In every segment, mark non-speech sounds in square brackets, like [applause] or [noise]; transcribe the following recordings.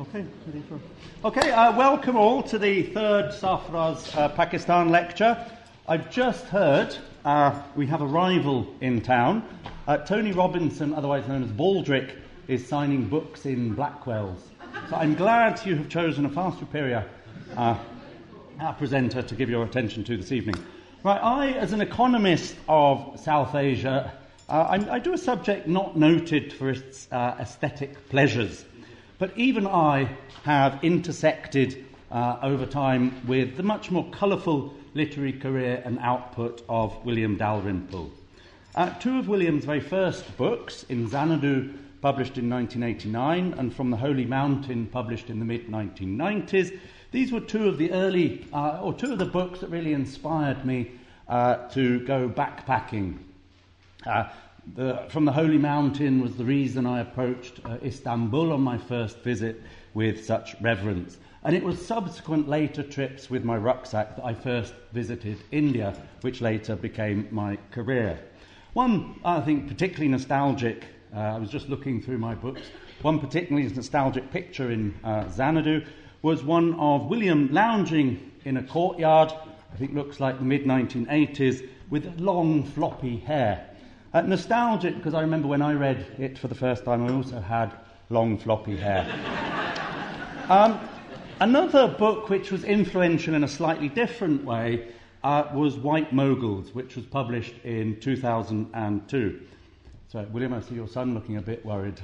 Okay, okay. Uh, welcome all to the third Sarfraz uh, Pakistan lecture. I've just heard uh, we have a rival in town. Uh, Tony Robinson, otherwise known as Baldrick, is signing books in Blackwell's. So I'm glad you have chosen a far superior uh, presenter to give your attention to this evening. Right, I, as an economist of South Asia, uh, I, I, do a subject not noted for its aesthetic pleasures. But even I have intersected uh, over time with the much more colourful literary career and output of William Dalrymple. Uh, two of William's very first books, In Xanadu, published in 1989, and From the Holy Mountain, published in the mid 1990s, these were two of the early, uh, or two of the books that really inspired me uh, to go backpacking. The, from the Holy Mountain was the reason I approached uh, Istanbul on my first visit with such reverence. And it was subsequent later trips with my rucksack that I first visited India, which later became my career. One, I think, particularly nostalgic, uh, I was just looking through my books, one particularly nostalgic picture in uh, Xanadu was one of William lounging in a courtyard, I think looks like the mid 1980s, with long floppy hair. Uh, nostalgic because I remember when I read it for the first time, I also had long floppy hair. [laughs] um, another book which was influential in a slightly different way uh, was White Moguls, which was published in 2002. So, William, I see your son looking a bit worried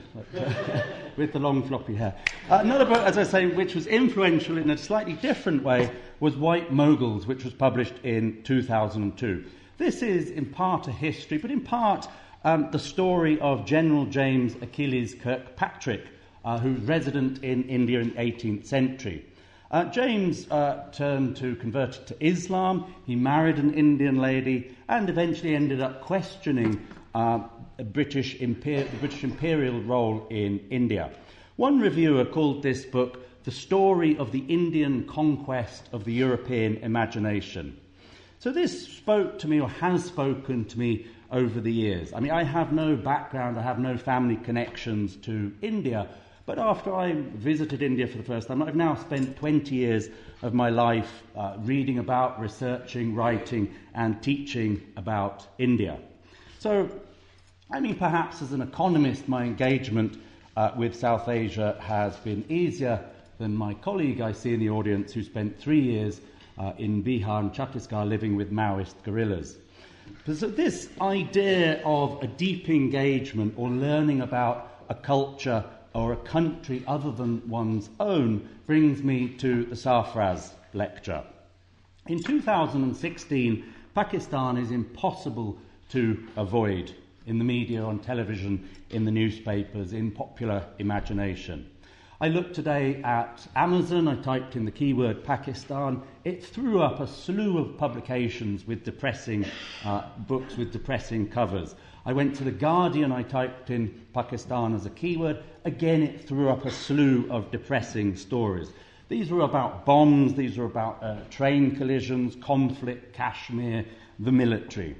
[laughs] with the long floppy hair. Uh, another book, as I say, which was influential in a slightly different way was White Moguls, which was published in 2002. This is in part a history, but in part um, the story of General James Achilles Kirkpatrick, uh, who was resident in India in the 18th century. Uh, James uh, turned to converted to Islam. He married an Indian lady and eventually ended up questioning uh, British imper- the British imperial role in India. One reviewer called this book The Story of the Indian Conquest of the European Imagination. So this spoke to me or has spoken to me over the years. I mean, I have no background, I have no family connections to India, but after I visited India for the first time, I've now spent 20 years of my life uh, reading about, researching, writing, and teaching about India. So, I mean, perhaps as an economist, my engagement uh, with South Asia has been easier than my colleague I see in the audience who spent three years uh, in Bihar and Chhattisgarh living with Maoist guerrillas. So, this idea of a deep engagement or learning about a culture or a country other than one's own brings me to the Sarfraz lecture. In 2016, Pakistan is impossible to avoid in the media, on television, in the newspapers, in popular imagination. I looked today at Amazon, I typed in the keyword Pakistan. It threw up a slew of publications with depressing uh, books with depressing covers. I went to The Guardian, I typed in Pakistan as a keyword. Again, it threw up a slew of depressing stories. These were about bombs, these were about uh, train collisions, conflict, Kashmir, the military.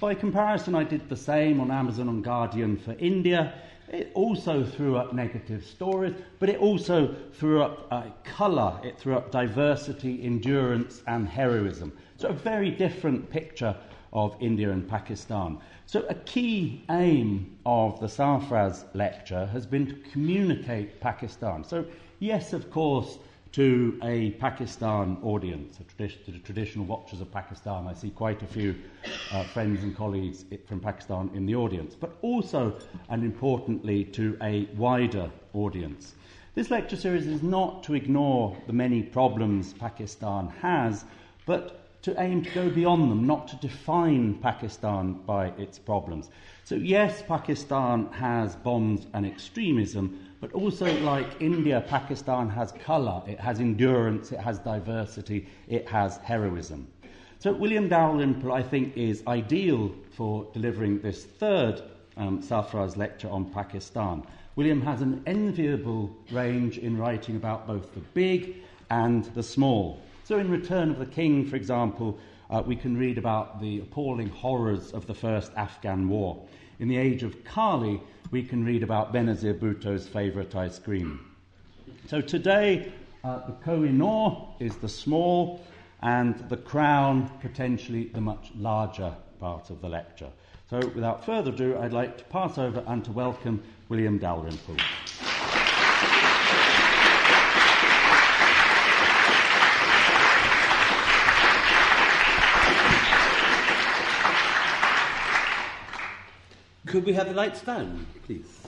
By comparison, I did the same on Amazon and Guardian for India. It also threw up negative stories, but it also threw up uh, colour, it threw up diversity, endurance, and heroism. So, a very different picture of India and Pakistan. So, a key aim of the Sarfraz lecture has been to communicate Pakistan. So, yes, of course, to a Pakistan audience, to the traditional watchers of Pakistan. I see quite a few uh, friends and colleagues from Pakistan in the audience, but also and importantly to a wider audience. This lecture series is not to ignore the many problems Pakistan has, but to aim to go beyond them, not to define Pakistan by its problems. So, yes, Pakistan has bombs and extremism, but also, like India, Pakistan has colour, it has endurance, it has diversity, it has heroism. So, William Dalrymple, I think, is ideal for delivering this third um, Sarfraz lecture on Pakistan. William has an enviable range in writing about both the big and the small. So, in Return of the King, for example, uh, we can read about the appalling horrors of the first Afghan war. In the age of Kali, we can read about Benazir Bhutto's favourite ice cream. So today, uh, the Koh-i-Noor is the small, and the Crown potentially the much larger part of the lecture. So, without further ado, I'd like to pass over and to welcome William Dalrymple. Could we have the lights down, please?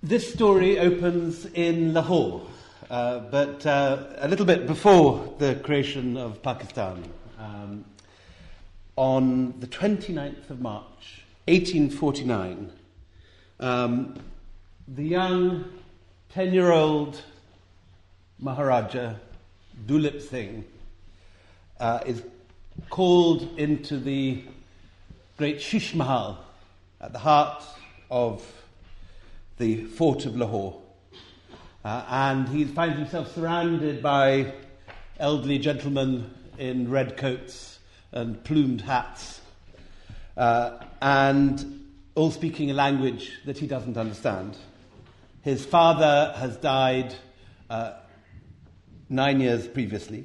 This story opens in Lahore, uh, but uh, a little bit before the creation of Pakistan. Um, on the 29th of March, 1849, um, the young 10 year old Maharaja Dulip Singh uh, is called into the great Shish Mahal at the heart of the fort of Lahore. Uh, and he finds himself surrounded by elderly gentlemen in red coats and plumed hats, uh, and all speaking a language that he doesn't understand. His father has died uh, nine years previously,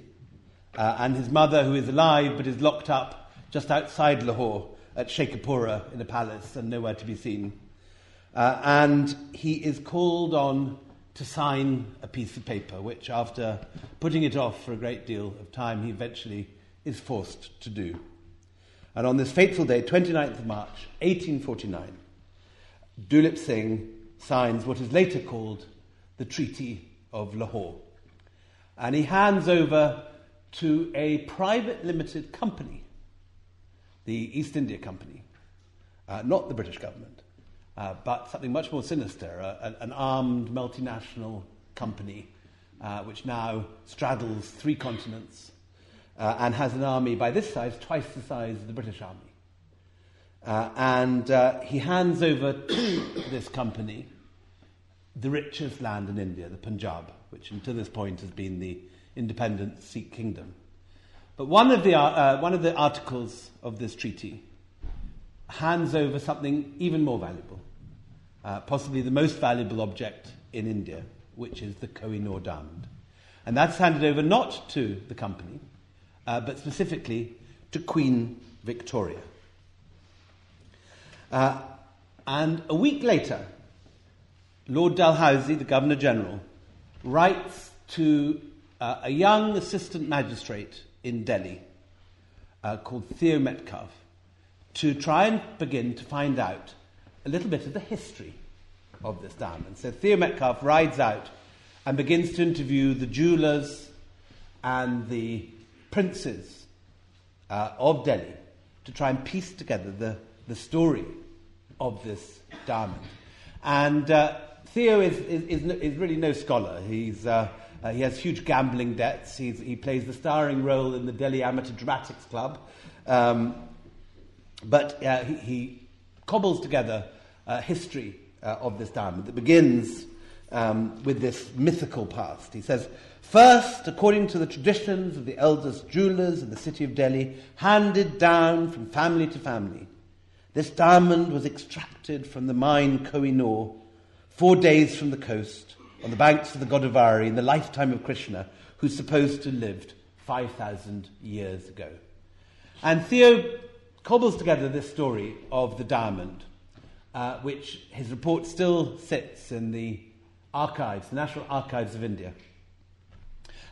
uh, and his mother, who is alive but is locked up just outside Lahore, at Sheikhupura in a palace and nowhere to be seen. Uh, and he is called on to sign a piece of paper, which, after putting it off for a great deal of time, he eventually is forced to do. And on this fateful day, 29th of March, 1849, Dulip Singh signs what is later called the Treaty of Lahore. And he hands over to a private limited company the East India Company, uh, not the British government, uh, but something much more sinister, uh, an armed multinational company uh, which now straddles three continents uh, and has an army by this size twice the size of the British army. And he hands over to [coughs] this company the richest land in India, the Punjab, which until this point has been the independent Sikh kingdom. But one of the, uh, one of the articles of this treaty hands over something even more valuable, uh, possibly the most valuable object in India, which is the Koh-i-Noor diamond. And that's handed over not to the company, uh, but specifically to Queen Victoria. Uh, and a week later, Lord Dalhousie, the Governor General, writes to uh, a young assistant magistrate in Delhi uh, called Theo Metcalfe to try and begin to find out a little bit of the history of this diamond. So Theo Metcalfe rides out and begins to interview the jewelers and the princes uh, of Delhi to try and piece together the, the story of this diamond. And uh, Theo is, is, is, is, really no scholar. He's, uh, uh, he has huge gambling debts. He's, he plays the starring role in the Delhi Amateur Dramatics Club. Um, but uh, he, he, cobbles together a history uh, of this diamond that begins um, with this mythical past. He says, First, according to the traditions of the eldest jewelers in the city of Delhi, handed down from family to family, this diamond was extracted from the mine Koh-i-Noor, four days from the coast, on the banks of the Godavari in the lifetime of Krishna, who's supposed to have lived 5,000 years ago. And Theo cobbles together this story of the diamond, uh, which his report still sits in the archives, the National Archives of India.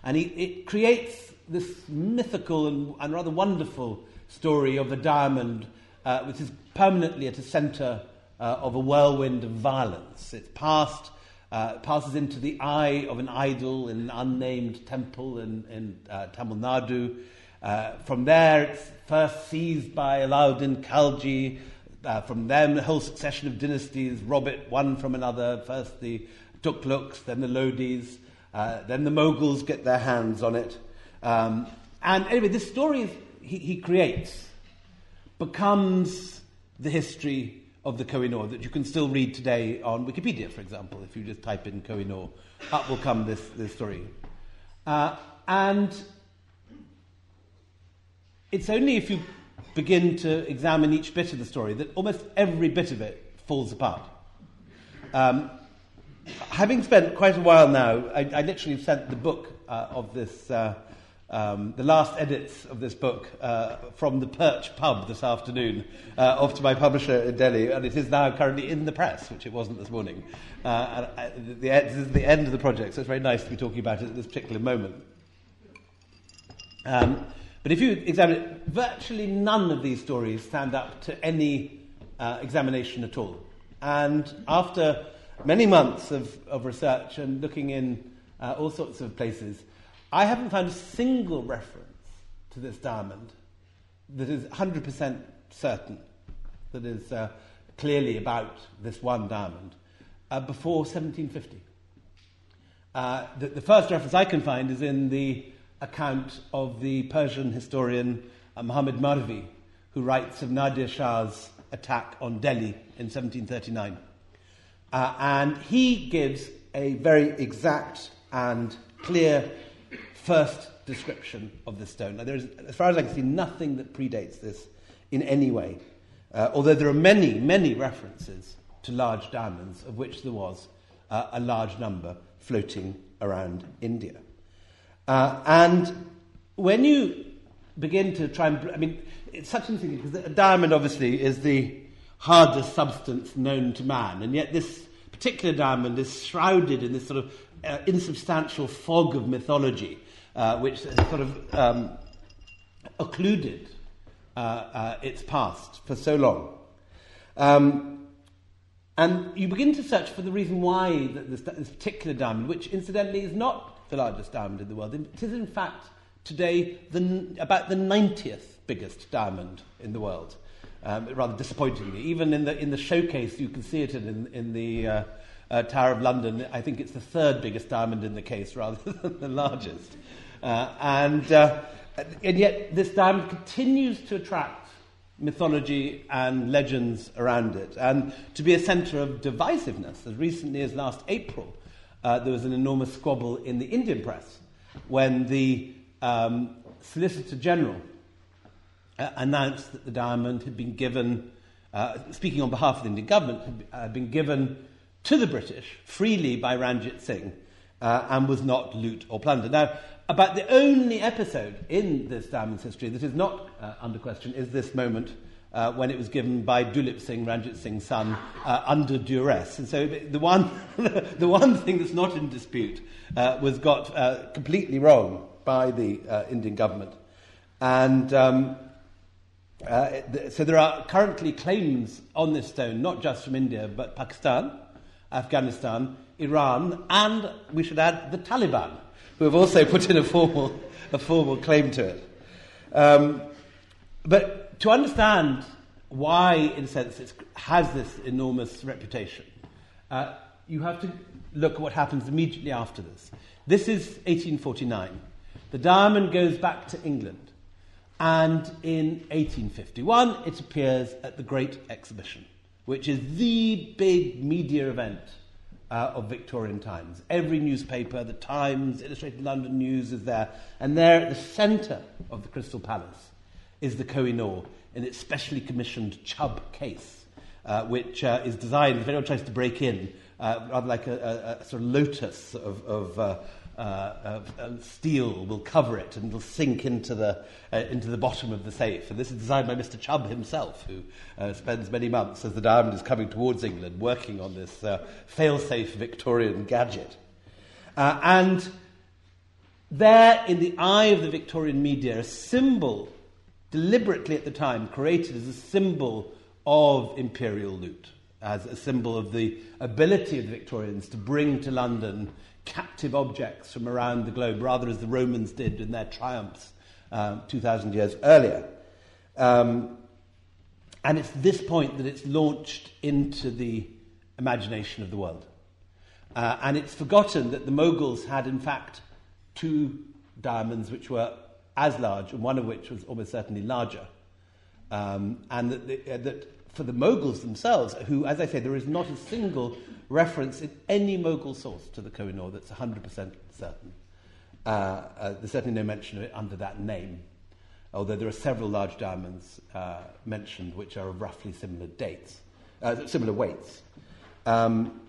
And he, it creates this mythical and, and, rather wonderful story of a diamond uh, which is permanently at the centre uh, of a whirlwind of violence. It's passed uh, passes into the eye of an idol in an unnamed temple in, in uh, Tamil Nadu. Uh, from there, it's first seized by Alauddin Khalji. Uh, from them, a whole succession of dynasties rob it one from another. First the Tughlaqs, then the Lodis, uh, then the Mughals get their hands on it. Um, and anyway, this story he, he creates becomes the history of the Koh-i-Noor that you can still read today on Wikipedia, for example. If you just type in Koh-i-Noor, up will come this, this story. Uh, and it's only if you begin to examine each bit of the story that almost every bit of it falls apart. Um, having spent quite a while now, I, I literally sent the book uh, of this, uh, um, the last edits of this book uh, from the Perch pub this afternoon uh, off to my publisher in Delhi, and it is now currently in the press, which it wasn't this morning. Uh, and, the, this is the end of the project, so it's very nice to be talking about it at this particular moment. Um, but if you examine it, virtually none of these stories stand up to any uh, examination at all. And after many months of, of research and looking in uh, all sorts of places, I haven't found a single reference to this diamond that is 100% certain, that is uh, clearly about this one diamond, uh, before 1750. Uh, the, the, first reference I can find is in the account of the Persian historian uh, Muhammad Marvi, who writes of Nadir Shah's attack on Delhi in 1739. Uh, and he gives a very exact and clear first description of the stone. Now, there is, as far as I can see, nothing that predates this in any way, uh, although there are many, many references to large diamonds, of which there was uh, a large number floating around India. Uh, and when you begin to try and, I mean, it's such an interesting because a diamond obviously is the hardest substance known to man, and yet this particular diamond is shrouded in this sort of uh, insubstantial fog of mythology, uh, which sort of um, occluded uh, uh its past for so long. Um, and you begin to search for the reason why this, this particular diamond, which incidentally is not the largest diamond in the world, it is in fact today the, about the 90th biggest diamond in the world um, rather disappointingly. Even in the, in the showcase, you can see it in, in the uh, uh, Tower of London. I think it's the third biggest diamond in the case [laughs] rather than the largest. Uh, and, uh, and yet, this diamond continues to attract mythology and legends around it, and to be a centre of divisiveness. As recently as last April, uh, there was an enormous squabble in the Indian press when the um, Solicitor General uh, announced that the diamond had been given, uh, speaking on behalf of the Indian government, had uh, been given to the British freely by Ranjit Singh uh, and was not loot or plunder. Now, about the only episode in this diamond's history that is not uh, under question is this moment uh, when it was given by Dulip Singh, Ranjit Singh's son, uh, under duress. And so the one, [laughs] the one thing that's not in dispute uh, was got uh, completely wrong by the Indian government. And um, so there are currently claims on this stone, not just from India, but Pakistan, Afghanistan, Iran, and we should add the Taliban, who have also [laughs] put in a formal, a formal claim to it. Um, but to understand why, in a sense, it has this enormous reputation, uh, you have to look at what happens immediately after this. This is 1849. The diamond goes back to England. And in 1851, it appears at the Great Exhibition, which is the big media event uh, of Victorian times. Every newspaper, the Times, Illustrated London News is there. And there at the centre of the Crystal Palace is the Koh-i-Noor in its specially commissioned Chubb case, uh, which uh, is designed, if anyone tries to break in, uh, rather like a, a, a, sort of lotus of, of uh, uh, steel will cover it and it'll sink into the, uh, into the bottom of the safe. And this is designed by Mr. Chubb himself, who uh, spends many months as the diamond is coming towards England working on this uh, fail-safe Victorian gadget. Uh, and there, in the eye of the Victorian media, a symbol, deliberately at the time, created as a symbol of imperial loot, as a symbol of the ability of the Victorians to bring to London captive objects from around the globe, rather as the Romans did in their triumphs uh, 2,000 years earlier. Um, and it's this point that it's launched into the imagination of the world. Uh, and it's forgotten that the Mughals had, in fact, two diamonds which were as large, and one of which was almost certainly larger. Um, and that, the, uh, that for the Mughals themselves, who, as I say, there is not a single reference in any Mughal source to the Koh-i-Noor that's 100% certain. Uh, uh, there's certainly no mention of it under that name, although there are several large diamonds uh, mentioned which are of roughly similar dates, uh, similar weights. Um,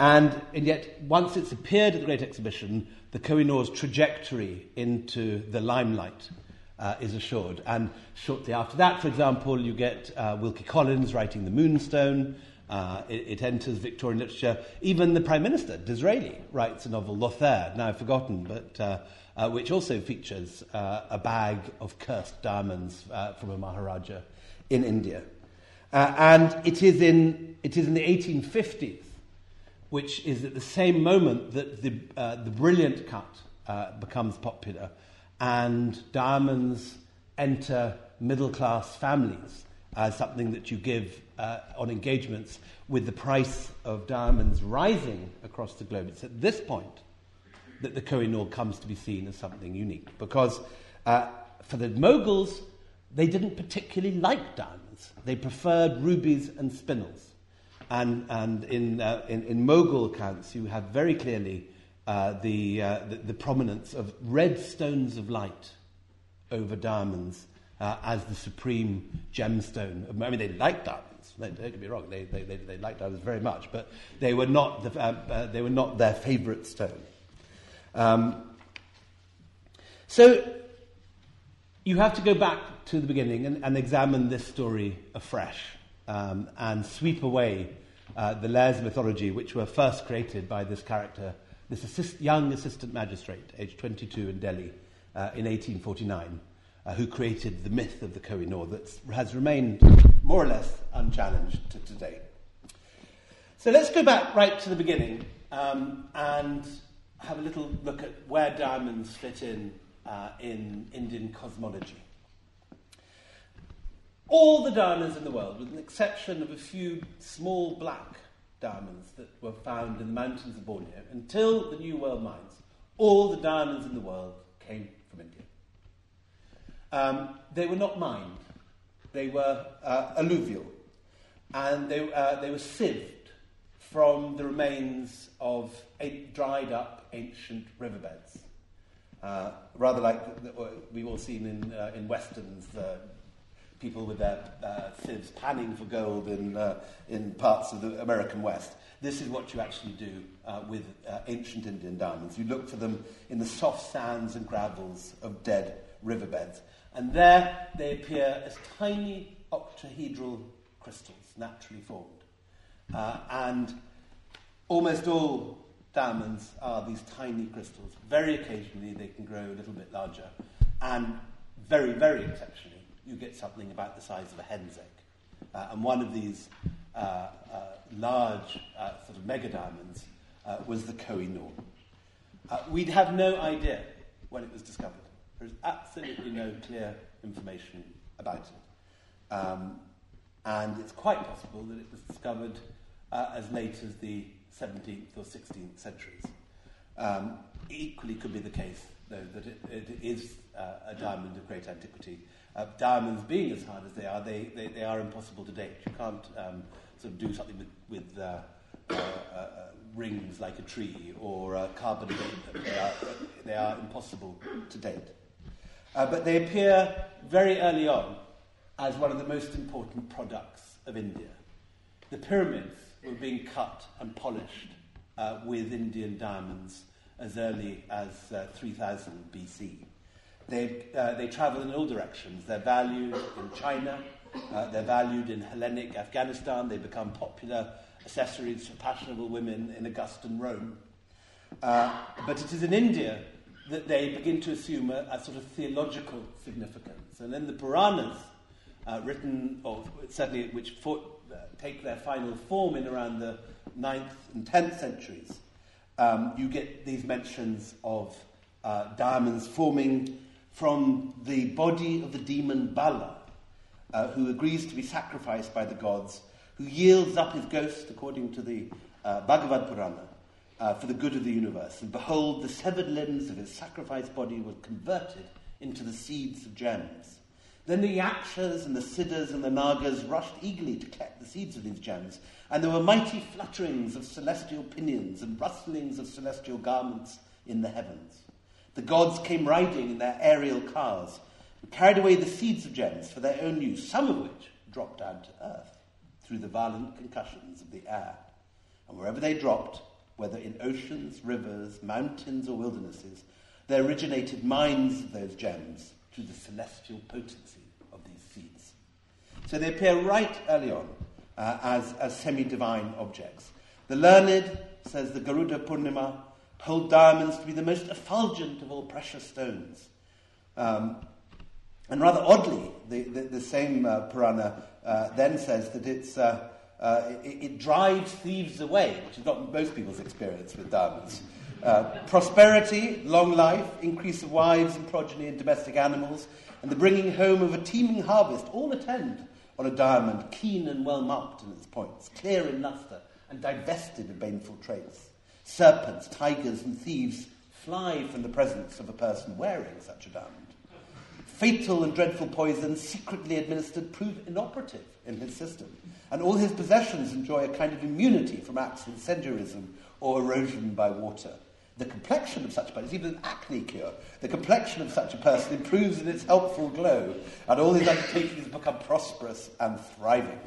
And, and yet, once it's appeared at the Great Exhibition, the Kohinoor's trajectory into the limelight uh, is assured. And shortly after that, for example, you get uh, Wilkie Collins writing The Moonstone. Uh, it, it, enters Victorian literature. Even the Prime Minister, Disraeli, writes a novel, Lothair, now forgotten, but uh, uh, which also features uh, a bag of cursed diamonds from a Maharaja in India. and it is, in, it is in the 1850s which is at the same moment that the, the brilliant cut becomes popular and diamonds enter middle class families as something that you give uh, on engagements with the price of diamonds rising across the globe. It's at this point that the Kohinoor comes to be seen as something unique because uh, for the Moguls, they didn't particularly like diamonds. They preferred rubies and spinels. And, and in, uh, in, in Mughal accounts, you have very clearly uh, the, uh, the, the, prominence of red stones of light over diamonds uh, as the supreme gemstone. I mean, they liked diamonds. Don't get me wrong, they, they, they, they liked diamonds very much, but they were not, the, uh, uh, they were not their favourite stone. Um, so you have to go back to the beginning and, and examine this story afresh um, and sweep away uh, the layers of mythology which were first created by this character, this assist, young assistant magistrate, aged 22 in Delhi uh, in 1849, uh, who created the myth of the Kohinoor that has remained more or less unchallenged to today. So let's go back right to the beginning um, and have a little look at where diamonds fit in uh, in Indian cosmology. All the diamonds in the world, with an exception of a few small black diamonds that were found in the mountains of Borneo, until the New World mines, all the diamonds in the world came from India. Um, they were not mined, they were uh, alluvial, and they, uh, they were sieved from the remains of dried up ancient riverbeds. Uh, rather like the, the, we've all seen in, uh, in westerns, uh, people with their uh, sieves panning for gold in, uh, in parts of the American West. This is what you actually do uh, with uh, ancient Indian diamonds. You look for them in the soft sands and gravels of dead riverbeds. And there they appear as tiny octahedral crystals, naturally formed. Uh, and almost all diamonds are these tiny crystals. Very occasionally they can grow a little bit larger. And very, very exceptionally, you get something about the size of a hen's egg. Uh, and one of these uh, uh, large uh, sort of mega diamonds uh, was the Kohinoor. Uh, we'd have no idea when it was discovered. There's absolutely no clear information about it. Um, and it's quite possible that it was discovered as late as the 17th or 16th centuries. Um, equally could be the case, though, that it, it is a diamond of great antiquity uh, diamonds being as hard as they are, they, they, they are impossible to date. You can't um, sort of do something with, with uh, uh, uh rings like a tree or uh, carbon. They are, they are impossible to date. Uh, but they appear very early on as one of the most important products of India. The pyramids were being cut and polished with Indian diamonds as early as 3000 BC. They, uh, they travel in all directions. They're valued in China, uh, they're valued in Hellenic Afghanistan, they become popular accessories for fashionable women in Augustan Rome. Uh, but it is in India that they begin to assume a, a sort of theological significance. And in the Puranas, uh, written, or certainly which for, uh, take their final form in around the 9th and 10th centuries, um, you get these mentions of uh, diamonds forming from the body of the demon Bala, uh, who agrees to be sacrificed by the gods, who yields up his ghost, according to the uh, Bhagavad Purana, uh, for the good of the universe. And behold, the severed limbs of his sacrificed body were converted into the seeds of gems. Then the Yakshas and the Siddhas and the Nagas rushed eagerly to collect the seeds of these gems, and there were mighty flutterings of celestial pinions and rustlings of celestial garments in the heavens. The gods came riding in their aerial cars and carried away the seeds of gems for their own use, some of which dropped down to earth through the violent concussions of the air. And wherever they dropped, whether in oceans, rivers, mountains, or wildernesses, there originated mines of those gems through the celestial potency of these seeds. So they appear right early on uh, as, as semi divine objects. The learned, says the Garuda Purana, hold diamonds to be the most effulgent of all precious stones. Um, and rather oddly, the, the, the same uh, Purana uh, then says that it's, uh, uh it, it, drives thieves away, which is not most people's experience with diamonds. Uh, prosperity, long life, increase of wives and progeny and domestic animals, and the bringing home of a teeming harvest all attend on a diamond keen and well marked in its points, clear in lustre, and divested of baneful traits. Serpents, tigers, and thieves fly from the presence of a person wearing such a diamond. Fatal and dreadful poisons, secretly administered, prove inoperative in his system, and all his possessions enjoy a kind of immunity from acts of incendiarism or erosion by water. The complexion of such a person, even an acne cure, the complexion of such a person improves in its helpful glow, and all his undertakings become prosperous and thriving.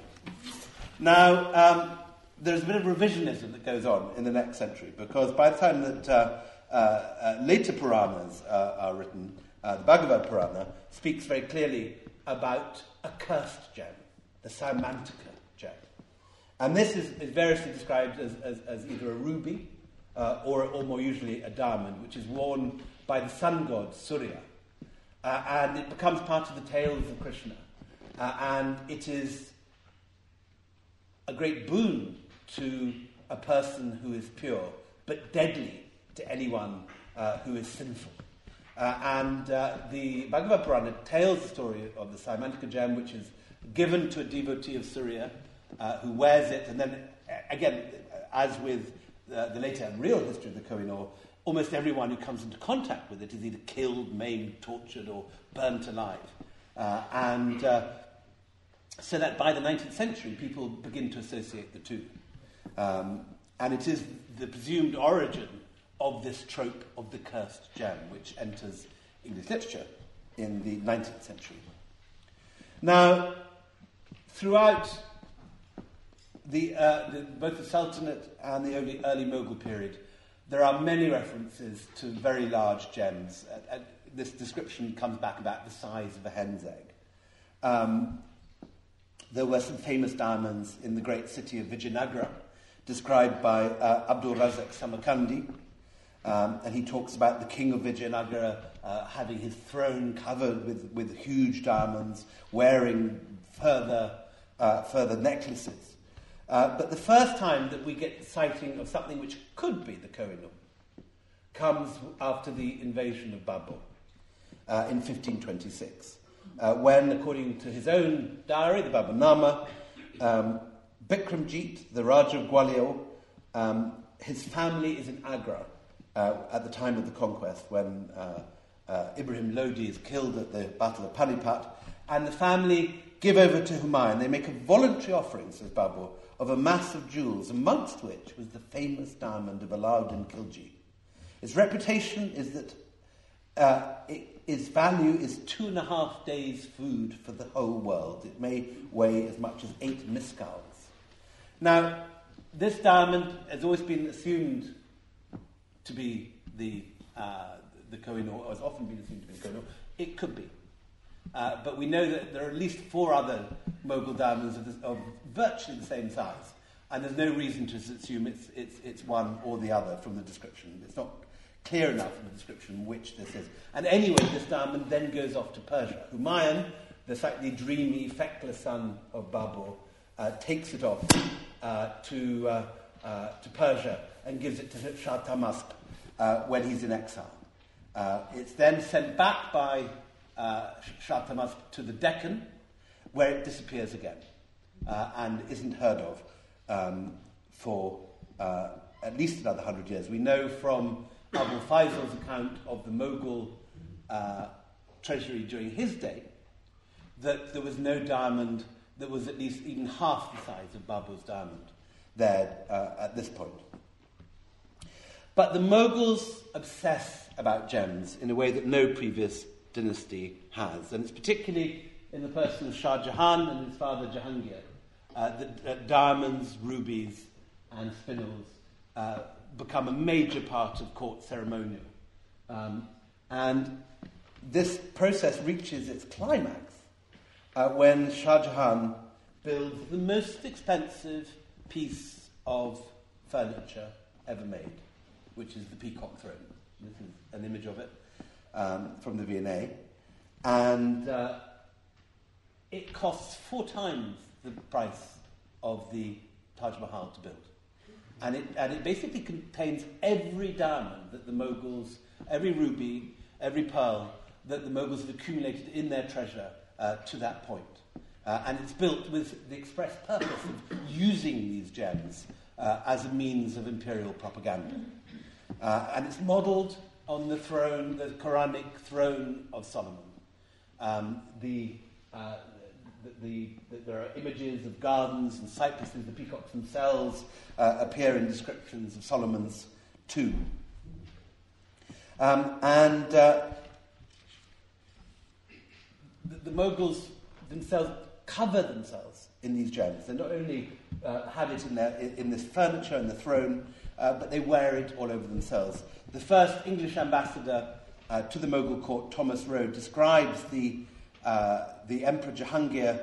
Now, um, there's a bit of revisionism that goes on in the next century, because by the time that uh, uh, uh, later Puranas uh, are written, uh, the Bhagavad Purana speaks very clearly about a cursed gem, the Syamantaka gem. And this is, is variously described as, as, as either a ruby or, or more usually a diamond, which is worn by the sun god Surya. And it becomes part of the tales of Krishna. And it is a great boon to a person who is pure, but deadly to anyone uh, who is sinful. Uh, and uh, the Bhagavad Purana tells the story of the Syamantaka gem, which is given to a devotee of Surya who wears it, and then, again, as with uh, the later and real history of the Kohinoor, almost everyone who comes into contact with it is either killed, maimed, tortured, or burnt alive. Uh, and uh, so that by the 19th century, people begin to associate the two. Um, and it is the presumed origin of this trope of the cursed gem, which enters English literature in the 19th century. Now, throughout the, uh, the, both the Sultanate and the early, early Mughal period, there are many references to very large gems. Uh, uh, this description comes back about the size of a hen's egg. Um, there were some famous diamonds in the great city of Vijayanagara, described by uh, Abdul Razak Samarkandi. Um, and he talks about the king of Vijayanagara uh, having his throne covered with, with huge diamonds, wearing further, uh, further necklaces. Uh, but the first time that we get the sighting of something which could be the Kohinoor comes after the invasion of Babur uh, in 1526, uh, when, according to his own diary, the Baburnama, um, Bikramjit, the Raja of Gwalior, um, his family is in Agra uh, at the time of the conquest when uh, uh, Ibrahim Lodi is killed at the Battle of Panipat, and the family give over to Humayun. They make a voluntary offering, says Babur, of a mass of jewels, amongst which was the famous diamond of Alauddin Khilji. Its reputation is that uh, it, its value is two and a half days' food for the whole world. It may weigh as much as eight miskals. Now, this diamond has always been assumed to be the, uh, the Kohinoor, or has often been assumed to be the Kohinoor. It could be. Uh, but we know that there are at least four other Mughal diamonds of, this, of, virtually the same size. And there's no reason to assume it's, it's, it's one or the other from the description. It's not clear enough from the description which this is. And anyway, this diamond then goes off to Persia. Humayun, the slightly dreamy, feckless son of Babur, uh, takes it off to, uh, uh, to Persia and gives it to Shah Tahmasp uh, when he's in exile. it's then sent back by uh, Shah Tahmasp to the Deccan, where it disappears again uh, and isn't heard of um, for uh, at least another hundred years. We know from Abul Fazl's account of the Mughal uh, treasury during his day that there was no diamond that was at least even half the size of Babur's diamond there uh, at this point. But the Mughals obsess about gems in a way that no previous dynasty has. And it's particularly in the person of Shah Jahan and his father Jahangir uh, that uh, diamonds, rubies, and spinels uh, become a major part of court ceremonial. Um, and this process reaches its climax uh, when Shah Jahan builds the most expensive piece of furniture ever made, which is the Peacock Throne. This is an image of it um, from the V&A. And uh, it costs four times the price of the Taj Mahal to build. And it, and it basically contains every diamond that the Moguls, every ruby, every pearl that the Moguls have accumulated in their treasure uh, to that point. Uh, and it's built with the express purpose of using these gems uh, as a means of imperial propaganda. Uh, and it's modelled on the throne, the Quranic throne of Solomon. Um, the, uh, the, the, there are images of gardens and cypresses. The peacocks themselves uh, appear in descriptions of Solomon's tomb. Um, and the, the themselves cover themselves in these gems. They not only uh, it in, their, in this furniture and the throne, uh, but they wear it all over themselves. The first English ambassador uh, to the Mughal court, Thomas Roe, describes the, uh, the Emperor Jahangir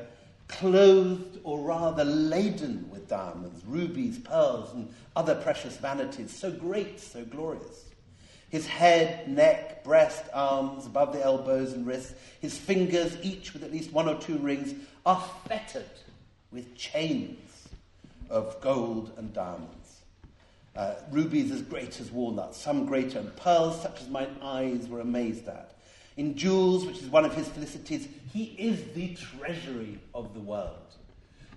clothed or rather laden with diamonds, rubies, pearls, and other precious vanities, so great, so glorious. His head, neck, breast, arms, above the elbows and wrists, his fingers, each with at least one or two rings, are fettered with chains of gold and diamonds. Uh, rubies as great as walnuts, some greater, and pearls such as mine eyes were amazed at. In jewels, which is one of his felicities, he is the treasury of the world.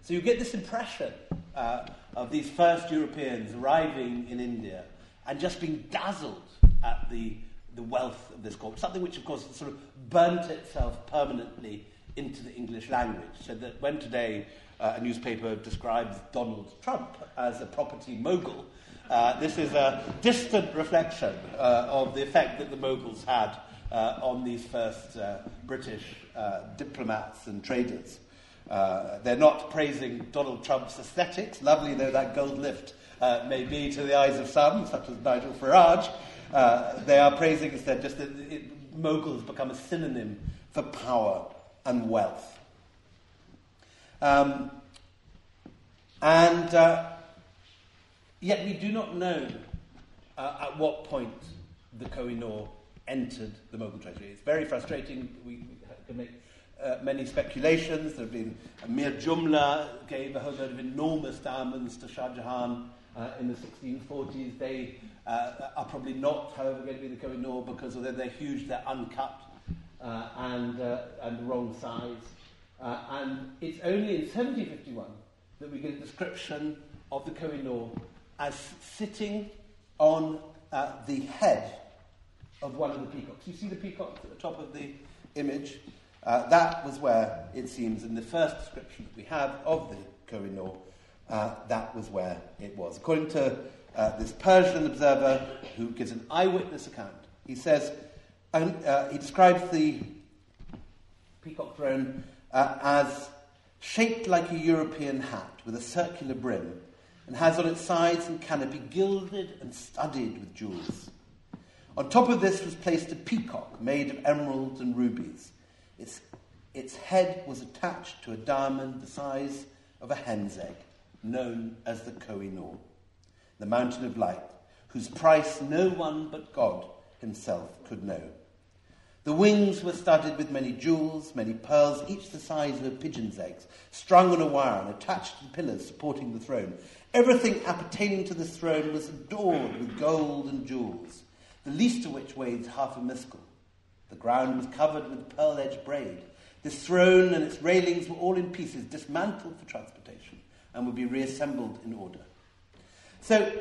So you get this impression uh, of these first Europeans arriving in India and just being dazzled at the, the wealth of this court, something which, of course, sort of burnt itself permanently into the English language. So that when today uh, a newspaper describes Donald Trump as a property mogul, uh, this is a distant reflection uh, of the effect that the moguls had uh, on these first uh, British uh, diplomats and traders. they're not praising Donald Trump's aesthetics, lovely though that gold lift may be to the eyes of some, such as Nigel Farage. They are praising instead just that it, moguls become a synonym for power and wealth. Um, and uh, yet we do not know uh, at what point the Kohinoor entered the Mughal treasury. It's very frustrating. We can make uh, many speculations. There have been Mir Jumla gave a whole load of enormous diamonds to Shah Jahan uh, in the 1640s. They uh, are probably not, however, going to be the Kohinoor because although they're huge, they're uncut uh, and, uh, and the wrong size. Uh, and it's only in 1751 that we get a description of the Kohinoor as sitting on uh, the head of one of the peacocks. You see the peacock at the top of the image? That was where, it seems, in the first description that we have of the Kohinoor, uh, that was where it was. According to uh, this Persian observer who gives an eyewitness account, he says, uh, he describes the peacock throne uh, as shaped like a European hat with a circular brim and has on its sides and canopy gilded and studded with jewels. On top of this was placed a peacock made of emeralds and rubies. Its, its head was attached to a diamond the size of a hen's egg, known as the Koh-i-Noor, the mountain of light, whose price no one but God himself could know. The wings were studded with many jewels, many pearls, each the size of a pigeon's eggs, strung on a wire and attached to the pillars supporting the throne. Everything appertaining to this throne was adorned with gold and jewels, the least of which weighed half a miskel. The ground was covered with pearl edged braid. This throne and its railings were all in pieces, dismantled for transportation, and would be reassembled in order. So,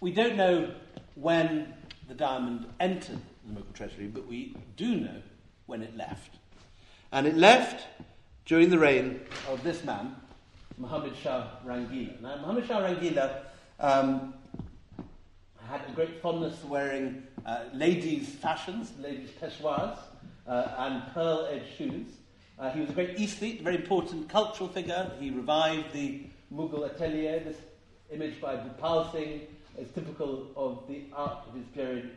we don't know when the diamond entered the Mughal treasury, but we do know when it left. And it left during the reign of this man, Muhammad Shah Rangila. Now, Muhammad Shah Rangila um, had a great fondness for wearing uh, ladies' fashions, ladies' peshwaz, uh, and pearl edged shoes. Uh, he was a great aesthete, a very important cultural figure. He revived the Mughal atelier, this image by Bhupal Singh, It's typical of the art of his period.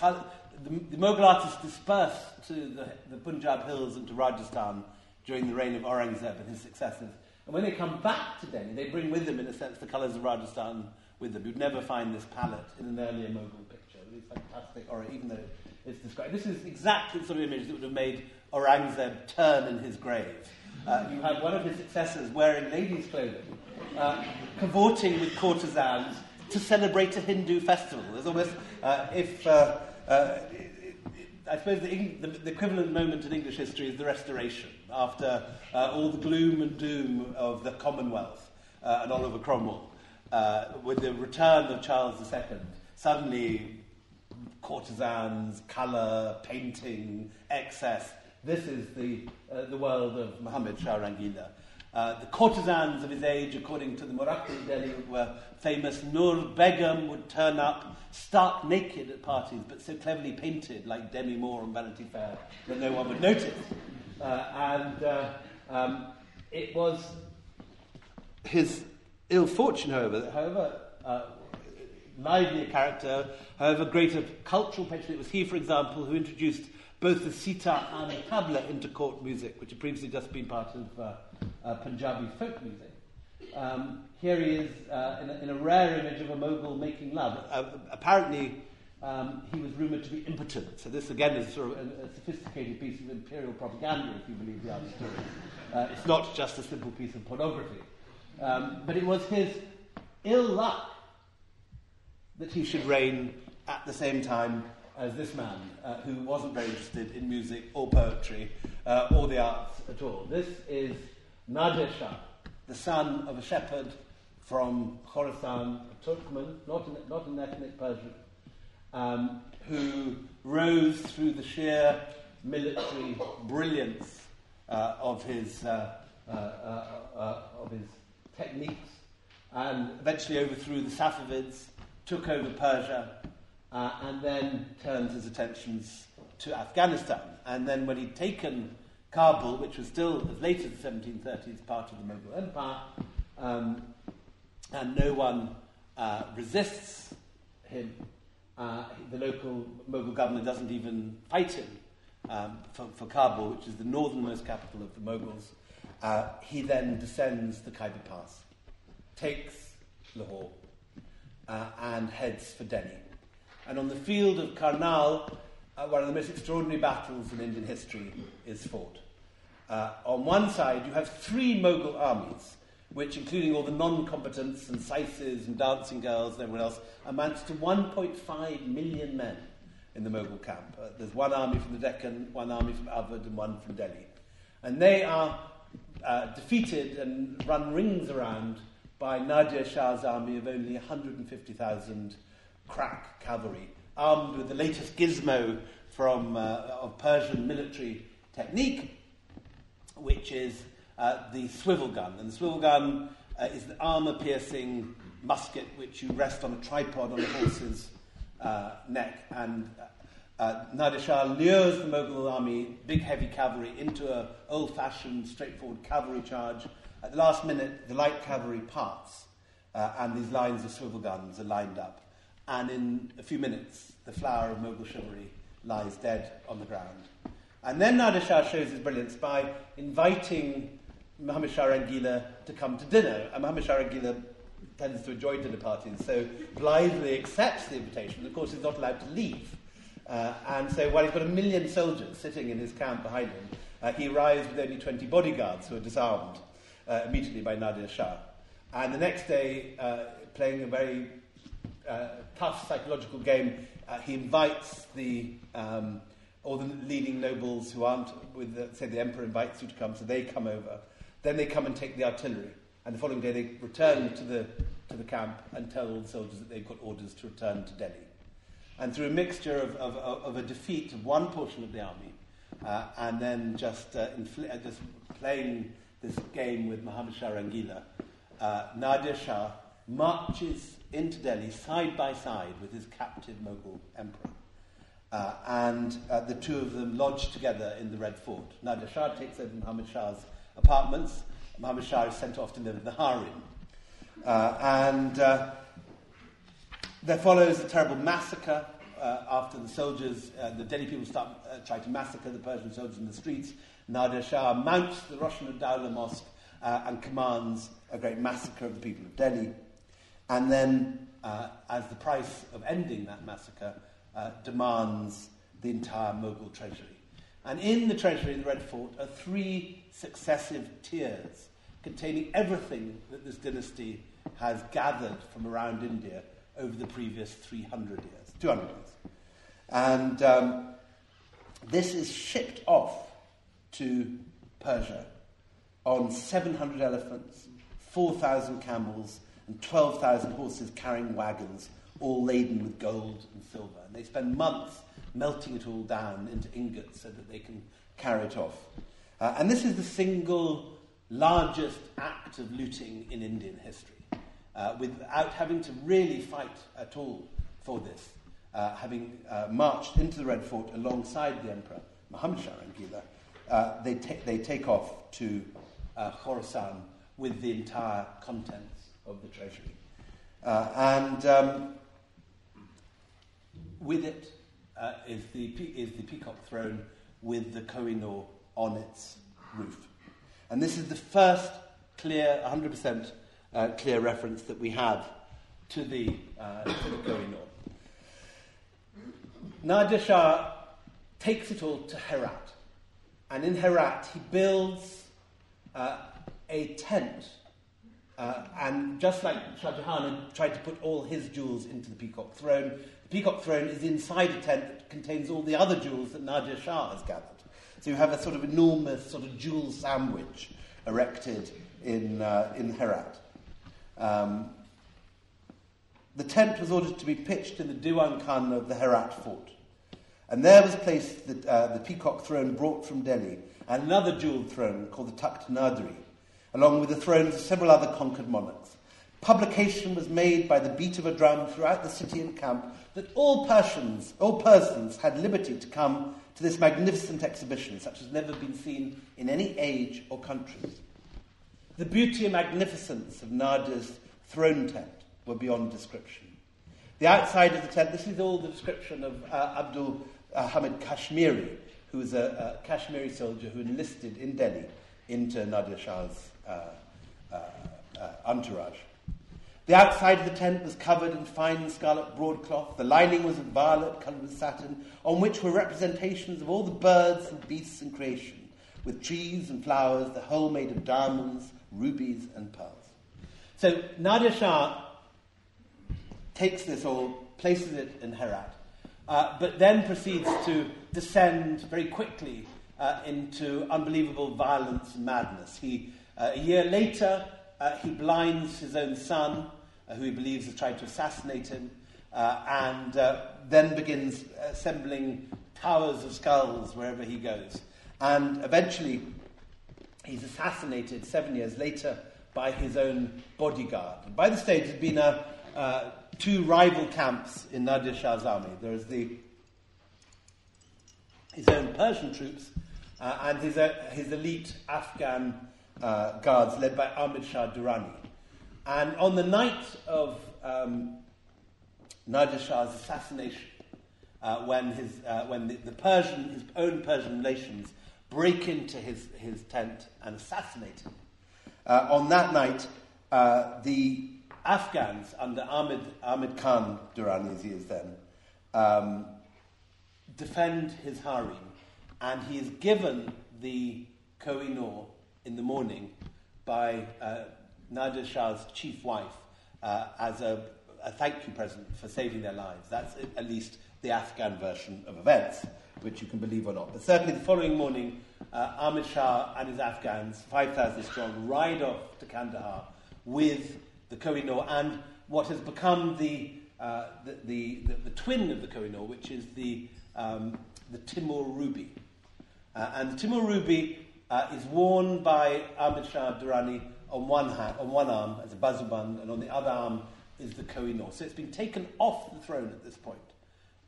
The, the, the Mughal artists dispersed to the, the Punjab hills and to Rajasthan during the reign of Aurangzeb and his successors. And when they come back to Delhi, they bring with them, in a sense, the colours of Rajasthan with them. You'd never find this palette in an earlier Mughal picture. It's fantastic, or even though it's described. This is exactly the sort of image that would have made Aurangzeb turn in his grave. Uh, you have one of his successors wearing ladies' clothing, uh, cavorting with courtesans to celebrate a Hindu festival. There's almost, uh, if, uh, uh, I suppose the, the, the, equivalent moment in English history is the Restoration, after uh, all the gloom and doom of the Commonwealth and Oliver Cromwell. with the return of Charles II, suddenly courtesans, colour, painting, excess. This is the, uh, the world of Muhammad Shah Rangila. Uh, the courtesans of his age, according to the in Delhi, were famous. Nur Begum would turn up stark naked at parties, but so cleverly painted, like Demi Moore and Vanity Fair, that no one would notice. Uh, and uh, um, it was his ill fortune, however, that however uh, lively a character, however great a cultural patron, it was he, for example, who introduced both the sitar and the tabla into court music, which had previously just been part of uh, Punjabi folk music. Um, here he is uh, in, a, in, a, rare image of a mogul making love. Uh, apparently, um, he was rumoured to be impotent. So this again is sort of a, a, sophisticated piece of imperial propaganda, if you believe the other story. Uh, it's not just a simple piece of pornography. Um, but it was his ill luck that he should reign at the same time as this man, uh, who wasn't very interested in music or poetry uh, or the arts at all. This is Nadir Shah, the son of a shepherd from Khorasan, a Turkmen, not an, not an ethnic Persian, um, who rose through the sheer military brilliance uh, of his uh, uh, uh, of his techniques, and eventually overthrew the Safavids, took over Persia, uh, and then turned his attentions to Afghanistan. And then when he'd taken Kabul, which was still as late as the 1730s part of the Mughal Empire, um, and no one uh, resists him. Uh, the local Mughal government doesn't even fight him um, for, for, Kabul, which is the northernmost capital of the Mughals. Uh, he then descends the Khyber Pass, takes Lahore, uh, and heads for Delhi. And on the field of Karnal, uh, one of the most extraordinary battles in Indian history is fought. Uh, on one side, you have three Mughal armies, which, including all the non combatants and saises and dancing girls and everyone else, amounts to 1.5 million men in the Mughal camp. Uh, there's one army from the Deccan, one army from Awadh, and one from Delhi. And they are uh, defeated and run rings around by Nadir Shah's army of only 150,000 crack cavalry, armed with the latest gizmo from, uh, of Persian military technique, which is uh, the swivel gun. And the swivel gun uh, is the armour piercing musket which you rest on a tripod on a horse's uh, neck. And uh, uh, Nadir Shah lures the Mughal army, big heavy cavalry, into an old fashioned, straightforward cavalry charge. At the last minute, the light cavalry parts, and these lines of swivel guns are lined up and in a few minutes, the flower of Mughal chivalry lies dead on the ground. And then Nadir Shah shows his brilliance by inviting Muhammad Shah Rangila to come to dinner. And Muhammad Shah Rangila tends to enjoy dinner parties, so blithely accepts the invitation. Of course, he's not allowed to leave. Uh, and so while he's got a million soldiers sitting in his camp behind him, uh, he arrives with only 20 bodyguards who are disarmed uh, immediately by Nadir Shah. And the next day, uh, playing a very uh, tough psychological game, uh, he invites the um, all the leading nobles who aren't with, the, say, the emperor invites you to come, so they come over. Then they come and take the artillery, and the following day they return to the to the camp and tell all the soldiers that they've got orders to return to Delhi. And through a mixture of, of, of a defeat of one portion of the army, uh, and then just uh, infl- uh, just playing this game with Muhammad Shah Rangila, uh, Nadir Shah marches into Delhi side by side with his captive Mughal emperor. Uh, and uh, the two of them lodge together in the Red Fort. Nader Shah takes over Muhammad Shah's apartments. Muhammad Shah is sent off to live in the harem. Uh, and uh, there follows a terrible massacre uh, after the soldiers, uh, the Delhi people start trying to massacre the Persian soldiers in the streets. Nader Shah mounts the Roshna Dowlah Mosque and commands a great massacre of the people of Delhi. And then, uh, as the price of ending that massacre, uh, demands the entire Mughal treasury. And in the treasury in the Red Fort are three successive tiers containing everything that this dynasty has gathered from around India over the previous 300 years, 200 years. And um, this is shipped off to Persia on 700 elephants, 4,000 camels, and 12,000 horses carrying wagons, all laden with gold and silver. And they spend months melting it all down into ingots so that they can carry it off. Uh, and this is the single largest act of looting in Indian history, uh, without having to really fight at all for this, uh, having uh, marched into the Red Fort alongside the Emperor Muhammad Shah Rangila, uh, they, ta- they take off to uh, Khorasan with the entire contents of the treasury. Uh, and um, with it uh, is the, is the peacock throne with the Kohinoor on its roof. And this is the first clear, 100% uh, clear reference that we have to the, uh, to the Kohinoor. Nadir Shah takes it all to Herat. And in Herat, he builds uh, a tent. Uh, and just like Shah Jahan had tried to put all his jewels into the peacock throne, the peacock throne is inside a tent that contains all the other jewels that Nadir Shah has gathered. So you have a sort of enormous sort of jewel sandwich erected in, uh, in Herat. Um, the tent was ordered to be pitched in the Diwan Khan of the Herat fort. And there was placed the, uh, the peacock throne brought from Delhi and another jewelled throne called the Takht Nadri, along with the thrones of several other conquered monarchs. Publication was made by the beat of a drum throughout the city and camp that all Persians, all persons had liberty to come to this magnificent exhibition, such as never been seen in any age or country. The beauty and magnificence of Nadir's throne tent were beyond description. The outside of the tent, this is all the description of uh, Abdul uh, Hamid Kashmiri, who was a, a, Kashmiri soldier who enlisted in Delhi into Nadir Shah's entourage. The outside of the tent was covered in fine scarlet broadcloth. The lining was of violet, coloured with satin, on which were representations of all the birds and beasts in creation, with trees and flowers, the whole made of diamonds, rubies, and pearls. So Nadir Shah takes this all, places it in Herat, uh, but then proceeds to descend very quickly uh, into unbelievable violence and madness. He, uh, a year later, uh, he blinds his own son uh, who he believes has tried to assassinate him, uh, and uh, then begins assembling towers of skulls wherever he goes. And eventually, he's assassinated seven years later by his own bodyguard. And by this stage, there's been a, uh, two rival camps in Nadir Shah's army. There's the, his own Persian troops and his, his elite Afghan guards led by Ahmed Shah Durrani. And on the night of um, Shah's assassination, uh, when, his, uh, when the, the, Persian, his own Persian relations break into his, his tent and assassinate him, uh, on that night, uh, the Afghans under Ahmed, Ahmed Khan Durrani, as he is then, um, defend his harem, and he is given the Kohinoor in the morning by uh, Shah's chief wife uh, as a, a, thank you present for saving their lives. That's at least the Afghan version of events, which you can believe or not. But certainly the following morning, uh, Ahmed Shah and his Afghans, 5,000 strong, ride off to Kandahar with the Kohinoor and what has become the, uh, the, the, the, the, twin of the Kohinoor, which is the, um, the Timur Ruby. Uh, and the Timur Ruby uh, is worn by Ahmed Shah Durrani on one hand, on one arm as a bazuband, and on the other arm is the Kohinoor. So it's been taken off the throne at this point,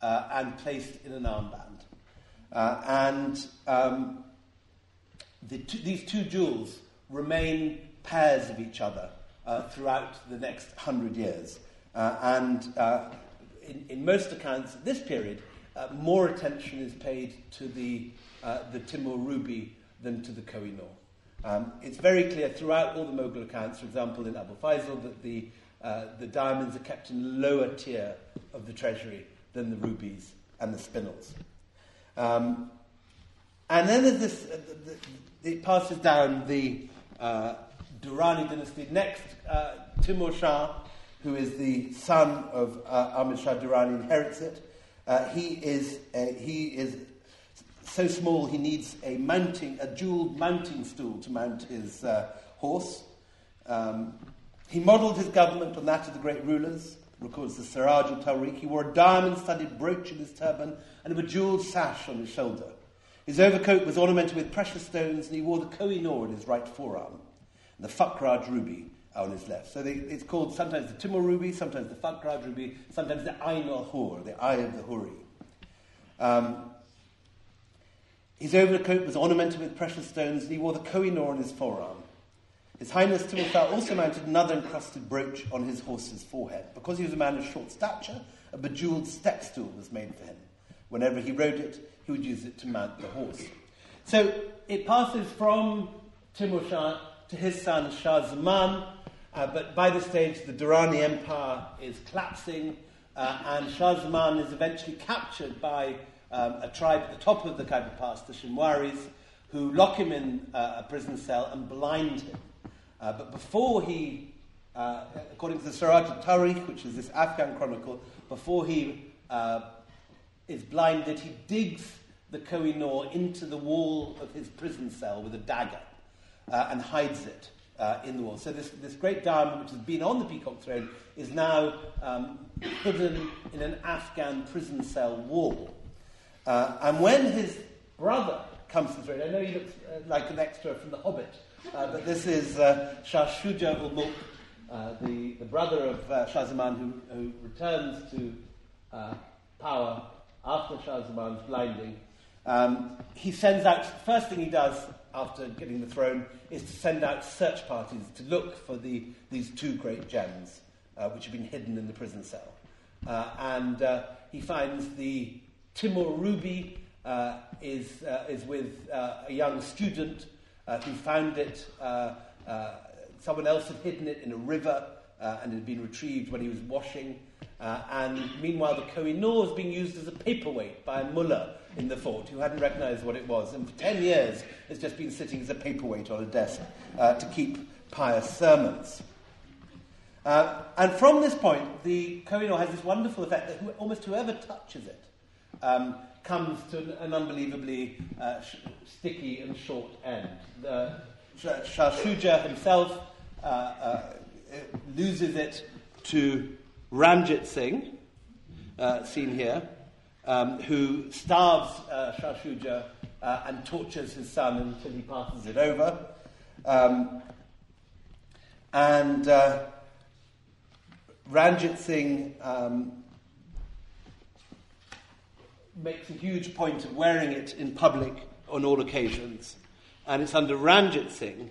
uh, and placed in an armband. Uh, and um, the these two jewels remain pairs of each other uh, throughout the next hundred years. Uh, and uh, in, in, most accounts at this period, more attention is paid to the, the Timur ruby than to the Kohinoor. Um, it's very clear throughout all the Mughal accounts, for example, in Abul Fazl, that the, uh, the diamonds are kept in lower tier of the treasury than the rubies and the spinels. Um, and then there's this, uh, the, the, it passes down the uh, Durrani dynasty. Next, uh, Timur Shah, who is the son of uh, Ahmad Shah Durrani, inherits it. Uh, he, is, he is so small he needs a mounting, a jeweled mounting stool to mount his uh, horse. Um, he modelled his government on that of the great rulers, records the Siraj al Tawarikh. He wore a diamond studded brooch in his turban and a bejeweled sash on his shoulder. His overcoat was ornamented with precious stones, and he wore the Kohinoor in his right forearm, and the Fakhraj ruby on his left. So they, it's called sometimes the Timur ruby, sometimes the Fakhraj ruby, sometimes the Ain al Hur, the eye of the Huri. Um, his overcoat was ornamented with precious stones, and he wore the Kohinoor on his forearm. His Highness Timur also mounted another encrusted brooch on his horse's forehead. Because he was a man of short stature, a bejeweled step stool was made for him. Whenever he rode it, he would use it to mount the horse. So it passes from Timur Shah to his son Shah Zaman, uh, but by this stage the Durrani Empire is collapsing, uh, and Shah Zaman is eventually captured by um, a tribe at the top of the Khyber Pass, the Shinwaris, who lock him in uh, a prison cell and blind him. Uh, but before he, uh, according to the Siraj al-Tawarikh, which is this Afghan chronicle, before he uh, is blinded, he digs the Kohinoor into the wall of his prison cell with a dagger uh, and hides it. Uh, in the wall. So this, this great diamond, which has been on the peacock throne, is now um, hidden in an Afghan prison cell wall. Uh, and when his brother comes to the throne, I know he looks uh, like an extra from The Hobbit, uh, but this is uh, Shah Shuja ul Mulk, uh, the, the brother of uh, Shah Zaman, who, who returns to uh, power after Shah Zaman's blinding. Um, he sends out, first thing he does after getting the throne is to send out search parties to look for the, these two great gems which have been hidden in the prison cell. and he finds the Timur Ruby uh, is, uh, is with uh, a young student uh, who found it. Uh, uh, someone else had hidden it in a river and it had been retrieved when he was washing. and meanwhile, the Kohinoor is being used as a paperweight by a mullah in the fort who hadn't recognized what it was. And for 10 years, it's just been sitting as a paperweight on a desk to keep pious sermons. And from this point, the Kohinoor has this wonderful effect that almost whoever touches it um, comes to an, unbelievably uh, sh- sticky and short end. The, Shah Shuja himself uh, uh, loses it to Ranjit Singh, uh, seen here, um, who starves uh, Shah Shuja uh, and tortures his son until he passes it over. Um, and Ranjit Singh um, makes a huge point of wearing it in public on all occasions. And it's under Ranjit Singh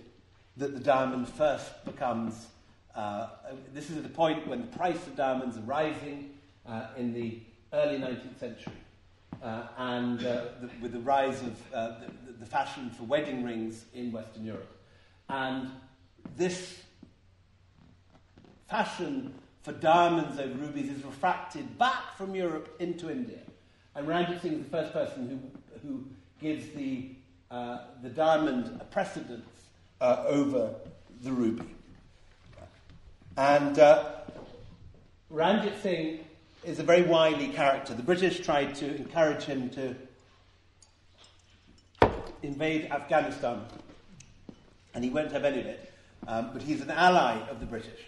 that the diamond first becomes. Uh, this is at the point when the price of diamonds are rising uh, in the early 19th century. Uh, and uh, the, with the rise of uh, the, the fashion for wedding rings in Western Europe. And this fashion for diamonds over rubies is refracted back from Europe into India. And Ranjit Singh is the first person who, who gives the, uh, the diamond a precedence uh, over the ruby. And uh, Ranjit Singh is a very wily character. The British tried to encourage him to invade Afghanistan, and he won't have any of it. Um, but he's an ally of the British.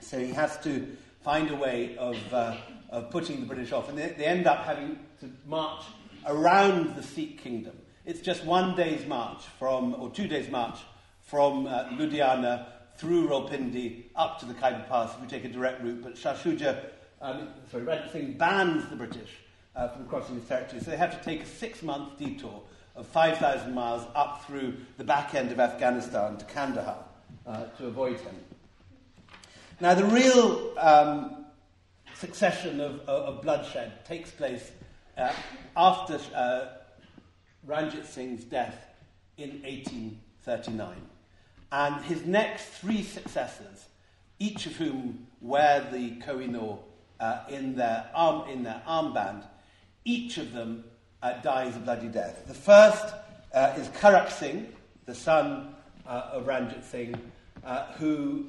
So he has to find a way of uh, of putting the British off. And they, they end up having to march around the Sikh kingdom. It's just one day's march from, or two days' march from uh, Ludhiana through Rawalpindi up to the Khyber Pass if we take a direct route. But Shah Shuja, um, sorry, Ranjit Singh bans the British uh, from crossing his territory. So they have to take a six month detour of 5,000 miles up through the back end of Afghanistan to Kandahar uh, to avoid him. Now, the real um, succession of, of, of, bloodshed takes place uh, after uh, Ranjit Singh's death in 1839. And his next three successors, each of whom wear the Kohinoor uh, in, their arm, in their armband, each of them uh, dies a bloody death. The first uh, is Kharak Singh, the son uh, of Ranjit Singh, who,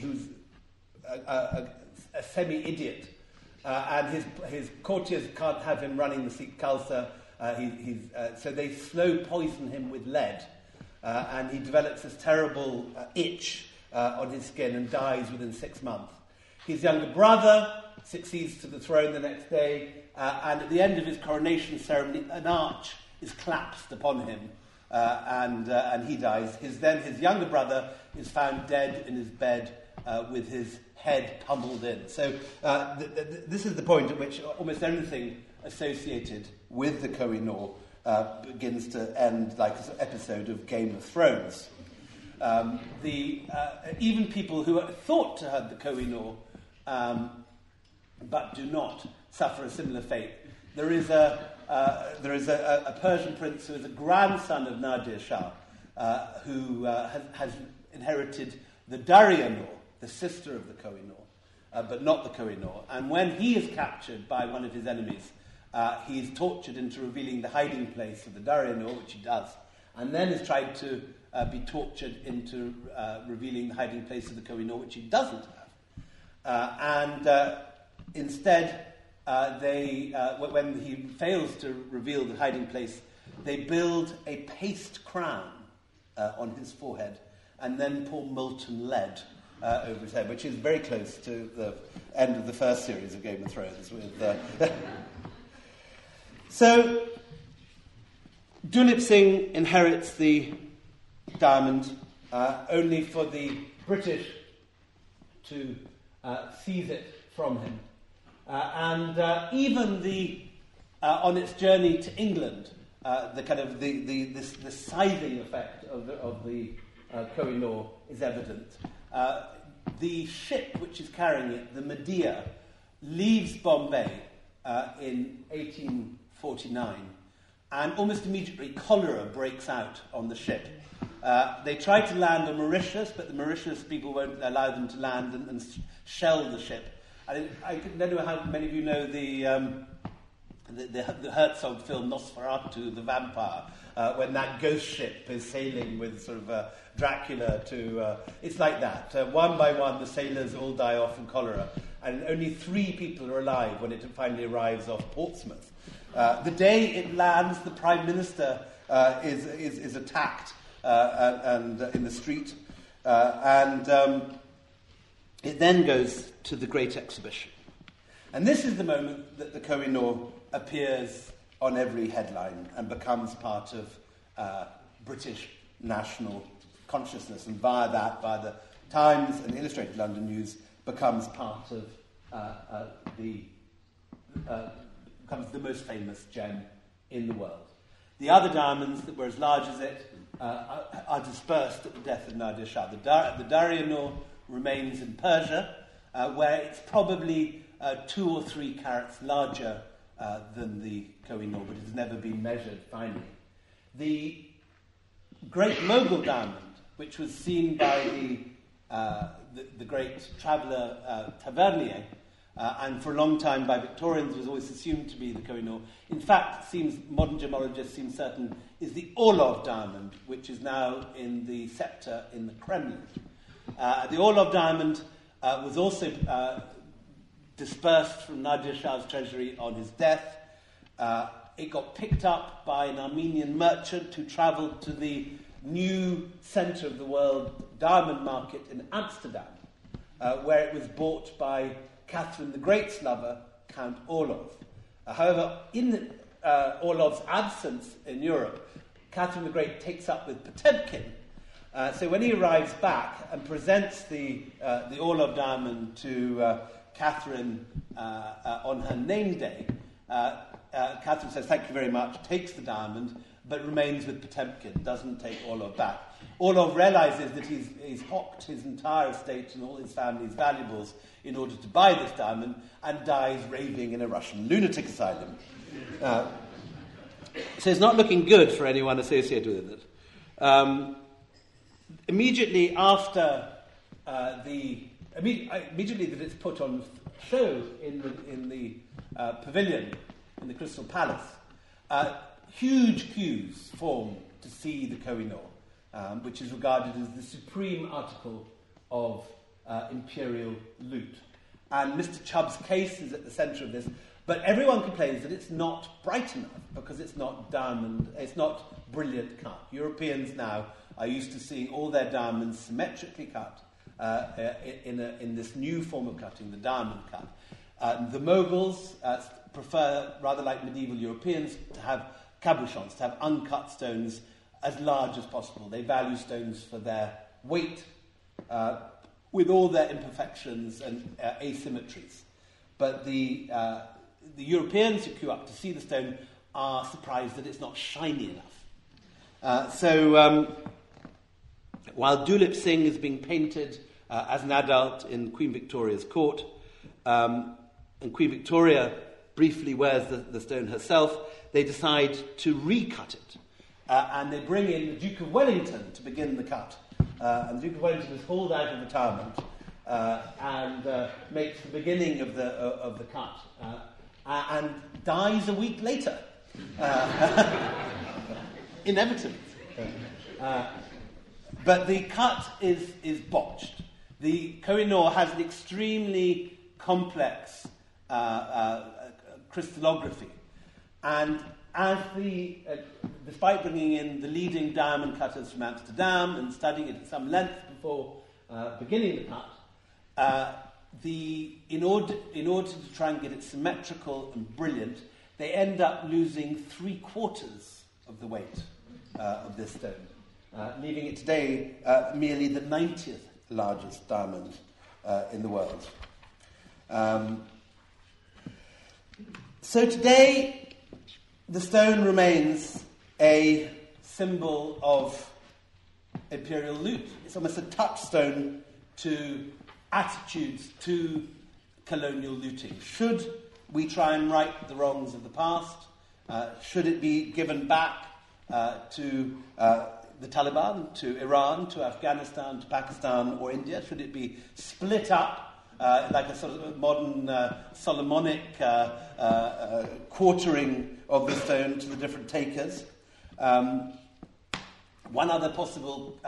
who's a, a, a semi idiot, and his, his courtiers can't have him running the Sikh Khalsa. He, so they slow poison him with lead, and he develops this terrible itch on his skin and dies within six months. His younger brother succeeds to the throne the next day, uh, and at the end of his coronation ceremony, an arch is collapsed upon him, uh, and, uh, and he dies. His, then his younger brother is found dead in his bed uh, with his head tumbled in. So uh, th- th- this is the point at which almost anything associated with the Kohinoor uh, begins to end like an episode of Game of Thrones. Um, the, even people who are thought to have the Kohinoor um, but do not suffer a similar fate. There is a, uh, there is a, a, Persian prince who is a grandson of Nadir Shah, uh, who uh, has, has, inherited the Darya-Nur, the sister of the Kohinoor, uh, but not the Kohinoor. And when he is captured by one of his enemies, uh, he is tortured into revealing the hiding place of the Darya-Nur, which he does, and then is tried to uh, be tortured into revealing the hiding place of the Kohinoor, which he doesn't uh, and uh, instead, uh, they, uh, when he fails to reveal the hiding place, they build a paste crown uh, on his forehead and then pour molten lead uh, over his head, which is very close to the end of the first series of Game of Thrones. With, [laughs] so, Duleep Singh inherits the diamond only for the British to uh, seize it from him. Uh, and uh, even the, uh, on its journey to England, uh, the kind of the, the, this, the scything effect of the, of the uh, Kohinoor is evident. The ship which is carrying it, the Medea, leaves Bombay in 1849, and almost immediately cholera breaks out on the ship. Uh, they try to land on Mauritius, but the Mauritius people won't allow them to land and, and shell the ship. I, I don't know how many of you know the, um, the, the, the, Herzog film Nosferatu, the vampire, uh, when that ghost ship is sailing with sort of uh, Dracula to. Uh, it's like that. Uh, one by one, the sailors all die off from cholera, and only three people are alive when it finally arrives off Portsmouth. Uh, the day it lands, the Prime Minister uh, is, is, is attacked and, in the street. And um, it then goes to the Great Exhibition. And this is the moment that the Kohinoor appears on every headline and becomes part of uh, British national consciousness. And via that, by the Times and the Illustrated London News, becomes part of uh, uh, the uh, becomes the most famous gem in the world. The other diamonds that were as large as it uh, are dispersed at the death of Nadir Shah. The, Dar- the remains in Persia, uh, where it's probably two or three carats larger uh, than the Kohinoor, but it has never been measured finally. The Great Mogul Diamond, which was seen by the, uh, the, the, great traveller uh, Tavernier, uh, and for a long time by Victorians was always assumed to be the Kohinoor. In fact, seems modern gemologists seem certain is the Orlov diamond, which is now in the scepter in the Kremlin. Uh, the Orlov diamond was also dispersed from Nadir Shah's treasury on his death. Uh, it got picked up by an Armenian merchant who travelled to the new centre of the world diamond market in Amsterdam, uh, where it was bought by Catherine the Great's lover, Count Orlov. Uh, however, in Orlov's absence in Europe, Catherine the Great takes up with Potemkin. Uh, so when he arrives back and presents the, uh, the Orlov diamond to uh, Catherine uh, uh, on her name day, uh, Catherine says, Thank you very much, takes the diamond, but remains with Potemkin, doesn't take Orlov back. Orlov realizes that he's, he's hawked his entire estate and all his family's valuables in order to buy this diamond and dies raving in a Russian lunatic asylum. Uh, so it's not looking good for anyone associated with it. Um, immediately after uh, the immediately that it's put on show in the, in the uh, pavilion in the Crystal Palace, uh, huge queues form to see the Kohinoor, um, which is regarded as the supreme article of uh, imperial loot. And Mr. Chubb's case is at the centre of this. But everyone complains that it's not bright enough because it's not diamond, it's not brilliant cut. Europeans now are used to seeing all their diamonds symmetrically cut uh, uh in, a, in, this new form of cutting, the diamond cut. Uh, the Mughals uh, prefer, rather like medieval Europeans, to have cabochons, to have uncut stones as large as possible. They value stones for their weight, uh, with all their imperfections and uh, asymmetries. But the, the Europeans who queue up to see the stone are surprised that it's not shiny enough. So um, while Duleep Singh is being painted uh, as an adult in Queen Victoria's court, um, and Queen Victoria briefly wears the, the, stone herself, they decide to recut it. Uh, and they bring in the Duke of Wellington to begin the cut. Uh, and the Duke of Wellington is hauled out of retirement uh, and uh, makes the beginning of the, uh, of the cut uh, and dies a week later. Uh, [laughs] inevitably. but the cut is, is botched. The Kohinoor has an extremely complex crystallography. And as the, uh, despite bringing in the leading diamond cutters from Amsterdam and studying it at some length before uh, beginning the cut, uh, the, in, order, in order to try and get it symmetrical and brilliant, they end up losing three quarters of the weight uh, of this stone, uh, leaving it today uh, merely the 90th largest diamond in the world. Um, so today, the stone remains a symbol of imperial loot. It's almost a touchstone to attitudes to colonial looting. Should we try and right the wrongs of the past? Uh, should it be given back uh, to uh, the Taliban, to Iran, to Afghanistan, to Pakistan, or India? Should it be split up uh, like a sort of modern uh, Solomonic uh, uh, uh, quartering of the stone to the different takers. Um, one other possible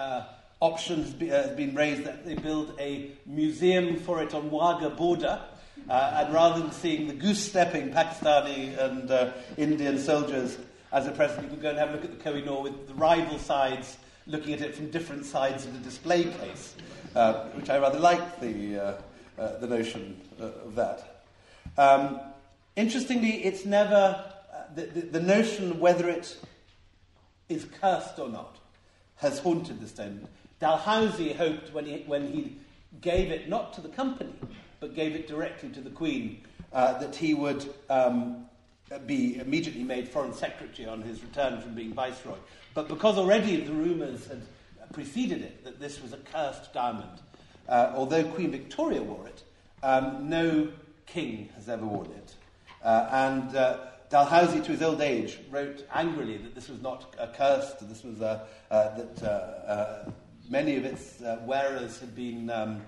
option has, be, has, been raised that they build a museum for it on Wagah border. and rather than seeing the goose stepping Pakistani and Indian soldiers as a present, you could go and have a look at the Kohinoor with the rival sides looking at it from different sides of the display case, uh, which I rather like the, uh, uh, the notion uh, of that. Um, interestingly, it's never, uh, the, the, the, notion whether it is cursed or not has haunted the stone. Dalhousie hoped when he, when he gave it not to the company, but gave it directly to the Queen, uh, that he would um, be immediately made Foreign Secretary on his return from being Viceroy. But because already the rumours had preceded it that this was a cursed diamond, uh, although Queen Victoria wore it, um, no king has ever worn it. Uh, and uh, Dalhousie, to his old age, wrote angrily that this was not a curse, this was a, uh, that uh, uh, many of its wearers had been, um,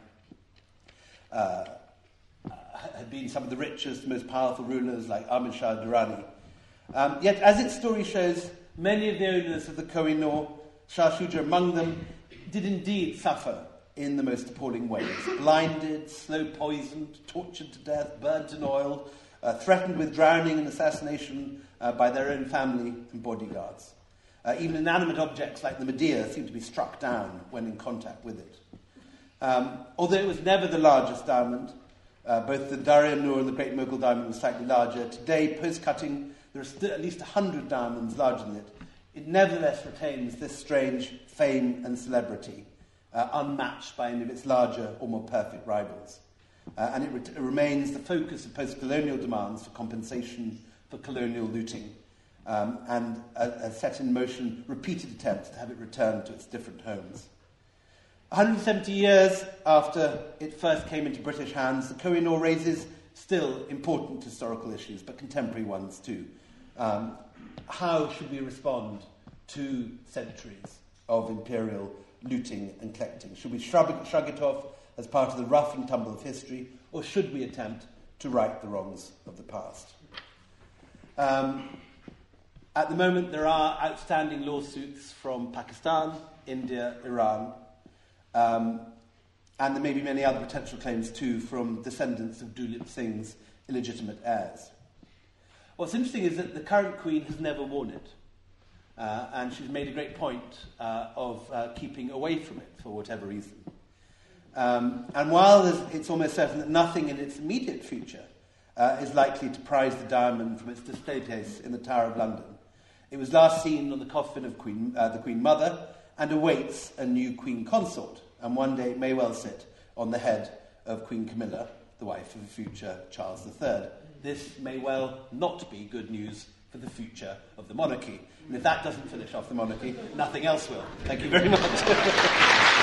had been some of the richest, most powerful rulers like Ahmad Shah Durrani. Um, yet, as its story shows, many of the owners of the Kohinoor, Shah Shuja among them, did indeed suffer in the most appalling ways blinded, slow poisoned, tortured to death, burnt in oil, uh, threatened with drowning and assassination uh, by their own family and bodyguards. Uh, even inanimate objects like the Medea seem to be struck down when in contact with it. Um, although it was never the largest diamond, uh, both the Darya Noor and the Great Mughal diamond were slightly larger. Today, post cutting, there are still at least 100 diamonds larger than it. It nevertheless retains this strange fame and celebrity uh, unmatched by any of its larger or more perfect rivals. Uh, and it, re- it, remains the focus of post colonial demands for compensation for colonial looting um, and has set in motion repeated attempts to have it returned to its different homes. 170 years after it first came into British hands, the Kohinoor raises still important historical issues, but contemporary ones too. Um, how should we respond to centuries of imperial looting and collecting? Should we shrug it, shrug it off as part of the rough and tumble of history, or should we attempt to right the wrongs of the past? Um, at the moment, there are outstanding lawsuits from Pakistan, India, Iran, um, and there may be many other potential claims too from descendants of Duleep Singh's illegitimate heirs. What's interesting is that the current queen has never worn it, uh, and she's made a great point uh, of uh, keeping away from it for whatever reason. Um, and while it's almost certain that nothing in its immediate future uh, is likely to prize the diamond from its display case in the Tower of London, it was last seen on the coffin of Queen, uh, the Queen Mother and awaits a new Queen Consort, and one day may well sit on the head of Queen Camilla, the wife of the future Charles III. This may well not be good news for the future of the monarchy. And if that doesn't finish off the monarchy, nothing else will. Thank you very much. [laughs]